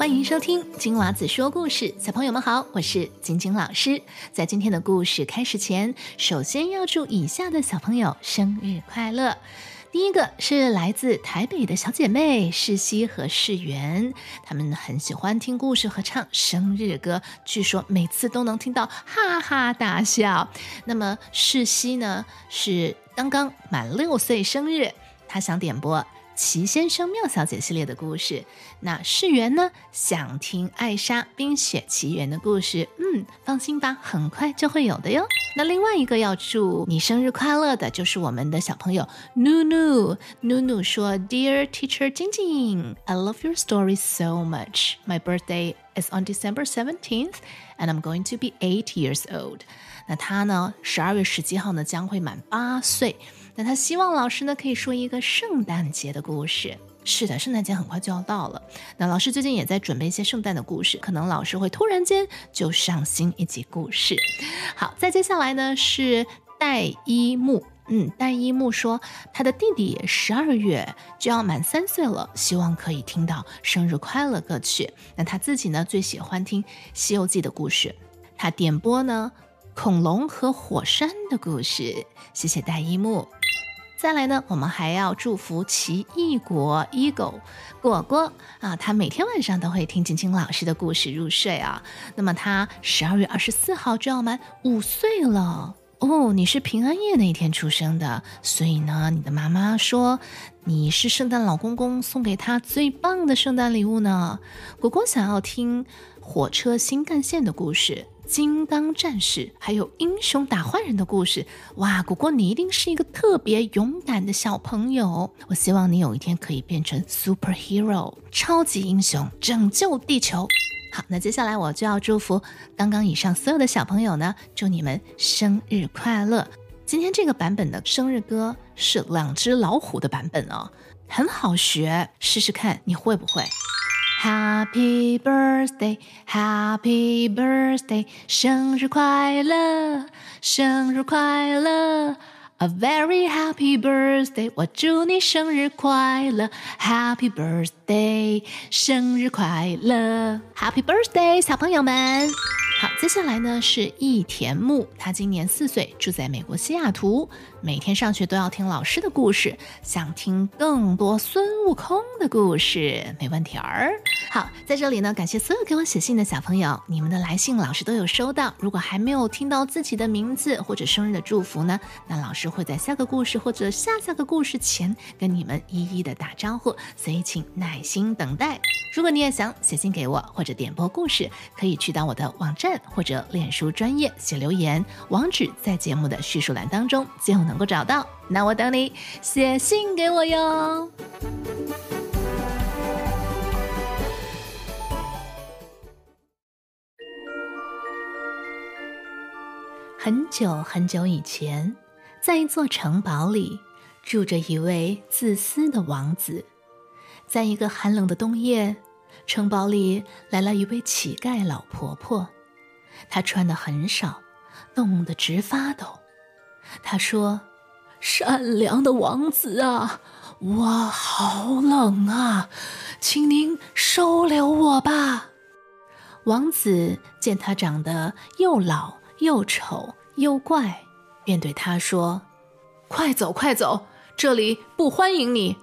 欢迎收听金娃子说故事，小朋友们好，我是晶晶老师。在今天的故事开始前，首先要祝以下的小朋友生日快乐。第一个是来自台北的小姐妹世熙和世媛，她们很喜欢听故事和唱生日歌，据说每次都能听到哈哈大笑。那么世熙呢是刚刚满六岁生日，她想点播。齐先生、妙小姐系列的故事，那世源呢？想听《艾莎冰雪奇缘》的故事，嗯，放心吧，很快就会有的哟。那另外一个要祝你生日快乐的，就是我们的小朋友努努。努努说：“Dear Teacher 晶晶，I love your story so much. My birthday is on December seventeenth, and I'm going to be eight years old.” 那他呢？十二月十七号呢，将会满八岁。那他希望老师呢可以说一个圣诞节的故事。是的，圣诞节很快就要到了。那老师最近也在准备一些圣诞的故事，可能老师会突然间就上新一集故事。好，再接下来呢是戴一木，嗯，戴一木说他的弟弟十二月就要满三岁了，希望可以听到生日快乐歌曲。那他自己呢最喜欢听《西游记》的故事，他点播呢恐龙和火山的故事。谢谢戴一木。再来呢，我们还要祝福奇异果 Eagle 果果啊，他每天晚上都会听晶晶老师的故事入睡啊。那么他十二月二十四号就要满五岁了哦，你是平安夜那一天出生的，所以呢，你的妈妈说你是圣诞老公公送给他最棒的圣诞礼物呢。果果想要听火车新干线的故事。金刚战士，还有英雄打坏人的故事，哇！果果，你一定是一个特别勇敢的小朋友。我希望你有一天可以变成 superhero 超级英雄，拯救地球。好，那接下来我就要祝福刚刚以上所有的小朋友呢，祝你们生日快乐。今天这个版本的生日歌是两只老虎的版本哦，很好学，试试看你会不会。Happy birthday, Happy birthday，生日快乐，生日快乐，A very happy birthday，我祝你生日快乐，Happy birthday，生日快乐，Happy birthday，小朋友们。 好，接下来呢是易田木，他今年四岁，住在美国西雅图，每天上学都要听老师的故事，想听更多孙悟空的故事，没问题儿。好，在这里呢，感谢所有给我写信的小朋友，你们的来信老师都有收到。如果还没有听到自己的名字或者生日的祝福呢，那老师会在下个故事或者下下个故事前跟你们一一的打招呼，所以请耐心等待。如果你也想写信给我或者点播故事，可以去到我的网站或者脸书专业写留言，网址在节目的叙述栏当中就能够找到。那我等你写信给我哟。很久很久以前，在一座城堡里，住着一位自私的王子。在一个寒冷的冬夜，城堡里来了一位乞丐老婆婆。她穿的很少，冻得直发抖。她说：“善良的王子啊，我好冷啊，请您收留我吧。”王子见他长得又老又丑又怪，便对他说：“快走，快走，这里不欢迎你。”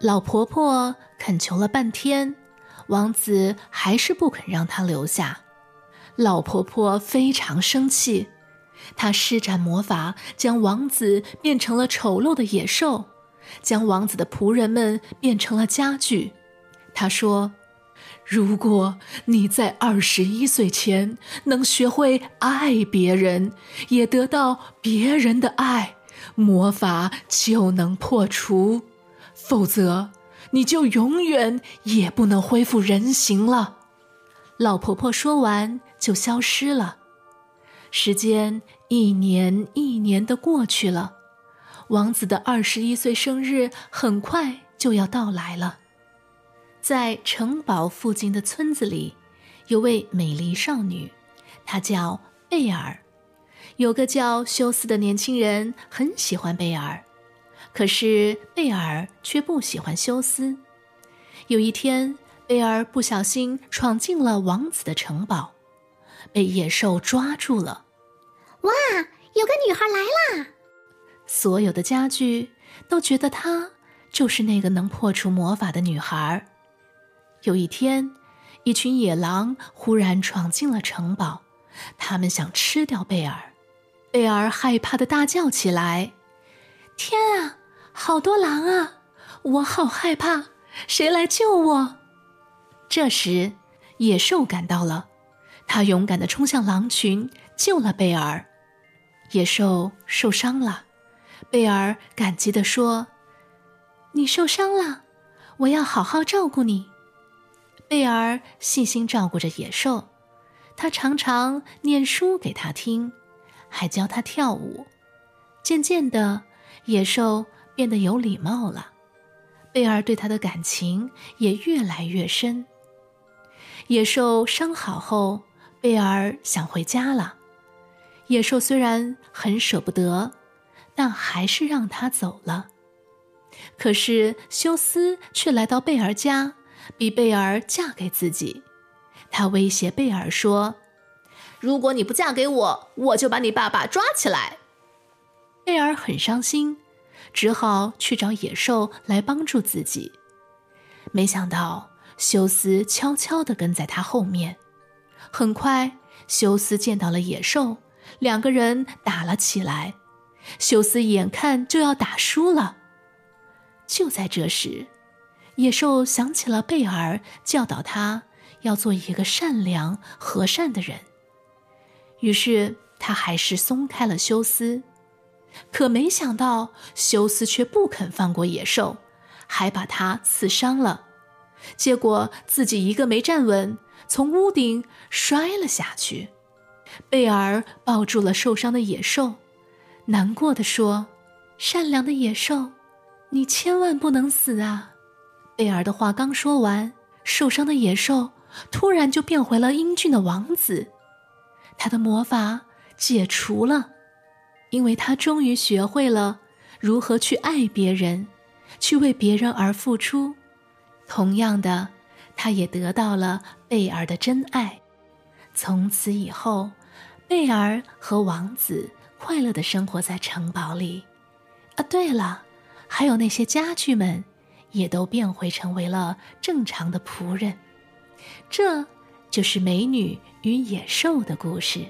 老婆婆恳求了半天，王子还是不肯让她留下。老婆婆非常生气，她施展魔法，将王子变成了丑陋的野兽，将王子的仆人们变成了家具。她说：“如果你在二十一岁前能学会爱别人，也得到别人的爱，魔法就能破除。”否则，你就永远也不能恢复人形了。老婆婆说完就消失了。时间一年一年的过去了，王子的二十一岁生日很快就要到来了。在城堡附近的村子里，有位美丽少女，她叫贝尔。有个叫休斯的年轻人很喜欢贝尔。可是贝尔却不喜欢休斯。有一天，贝尔不小心闯进了王子的城堡，被野兽抓住了。哇，有个女孩来啦！所有的家具都觉得她就是那个能破除魔法的女孩。有一天，一群野狼忽然闯进了城堡，他们想吃掉贝尔。贝尔害怕的大叫起来：“天啊，好多狼啊！我好害怕，谁来救我？”这时，野兽赶到了，他勇敢的冲向狼群，救了贝尔。野兽受伤了，贝尔感激的说：“你受伤了，我要好好照顾你。”贝尔细心照顾着野兽，他常常念书给他听，还教他跳舞。渐渐的，野兽变得有礼貌了，贝尔对他的感情也越来越深。野兽伤好后，贝尔想回家了。野兽虽然很舍不得，但还是让他走了。可是休斯却来到贝尔家，逼贝尔嫁给自己。他威胁贝尔说：“如果你不嫁给我，我就把你爸爸抓起来。”贝尔很伤心，只好去找野兽来帮助自己。没想到。休斯悄悄地跟在他后面，很快，休斯见到了野兽，两个人打了起来。休斯眼看就要打输了。就在这时，野兽想起了贝尔教导他要做一个善良和善的人，于是他还是松开了休斯。可没想到，休斯却不肯放过野兽，还把他刺伤了。结果自己一个没站稳，从屋顶摔了下去。贝尔抱住了受伤的野兽，难过的说：“善良的野兽，你千万不能死啊！”贝尔的话刚说完，受伤的野兽突然就变回了英俊的王子。他的魔法解除了，因为他终于学会了如何去爱别人，去为别人而付出。同样的，他也得到了贝儿的真爱。从此以后，贝儿和王子快乐的生活在城堡里。啊，对了，还有那些家具们，也都变回成为了正常的仆人。这就是美女与野兽的故事。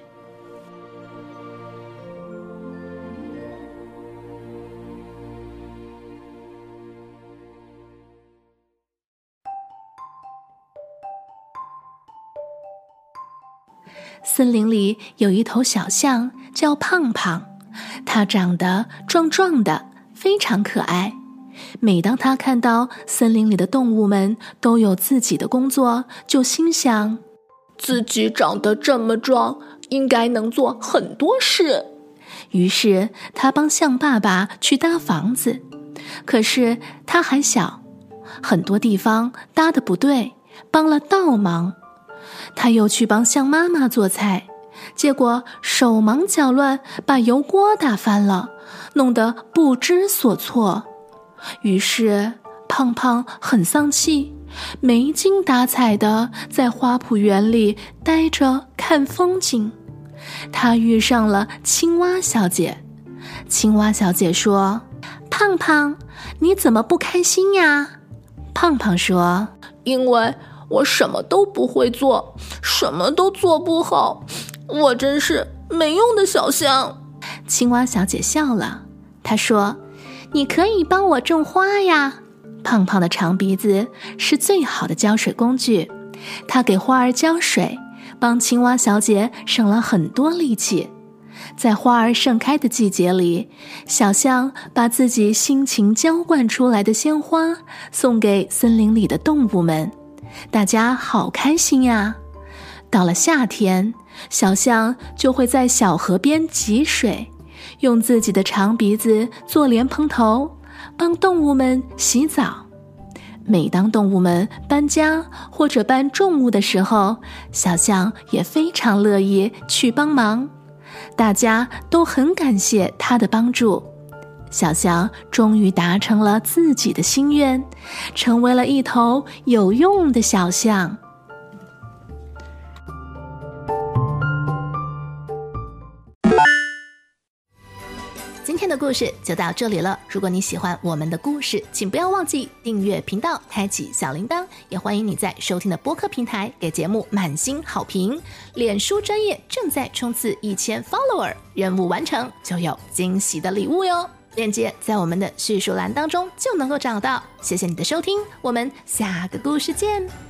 森林里有一头小象，叫胖胖，它长得壮壮的，非常可爱。每当它看到森林里的动物们都有自己的工作，就心想：自己长得这么壮，应该能做很多事。于是，他帮象爸爸去搭房子，可是他还小，很多地方搭的不对，帮了倒忙。他又去帮象妈妈做菜，结果手忙脚乱，把油锅打翻了，弄得不知所措。于是胖胖很丧气，没精打采的在花圃园里待着看风景。他遇上了青蛙小姐，青蛙小姐说：“胖胖，你怎么不开心呀？”胖胖说：“因为……”我什么都不会做，什么都做不好，我真是没用的小象。青蛙小姐笑了，她说：“你可以帮我种花呀。”胖胖的长鼻子是最好的浇水工具，它给花儿浇水，帮青蛙小姐省了很多力气。在花儿盛开的季节里，小象把自己辛勤浇灌出来的鲜花送给森林里的动物们。大家好开心呀！到了夏天，小象就会在小河边汲水，用自己的长鼻子做莲蓬头，帮动物们洗澡。每当动物们搬家或者搬重物的时候，小象也非常乐意去帮忙。大家都很感谢它的帮助。小象终于达成了自己的心愿，成为了一头有用的小象。今天的故事就到这里了。如果你喜欢我们的故事，请不要忘记订阅频道，开启小铃铛。也欢迎你在收听的播客平台给节目满星好评。脸书专业正在冲刺一千 follower，任务完成就有惊喜的礼物哟。链接在我们的叙述栏当中就能够找到。谢谢你的收听，我们下个故事见。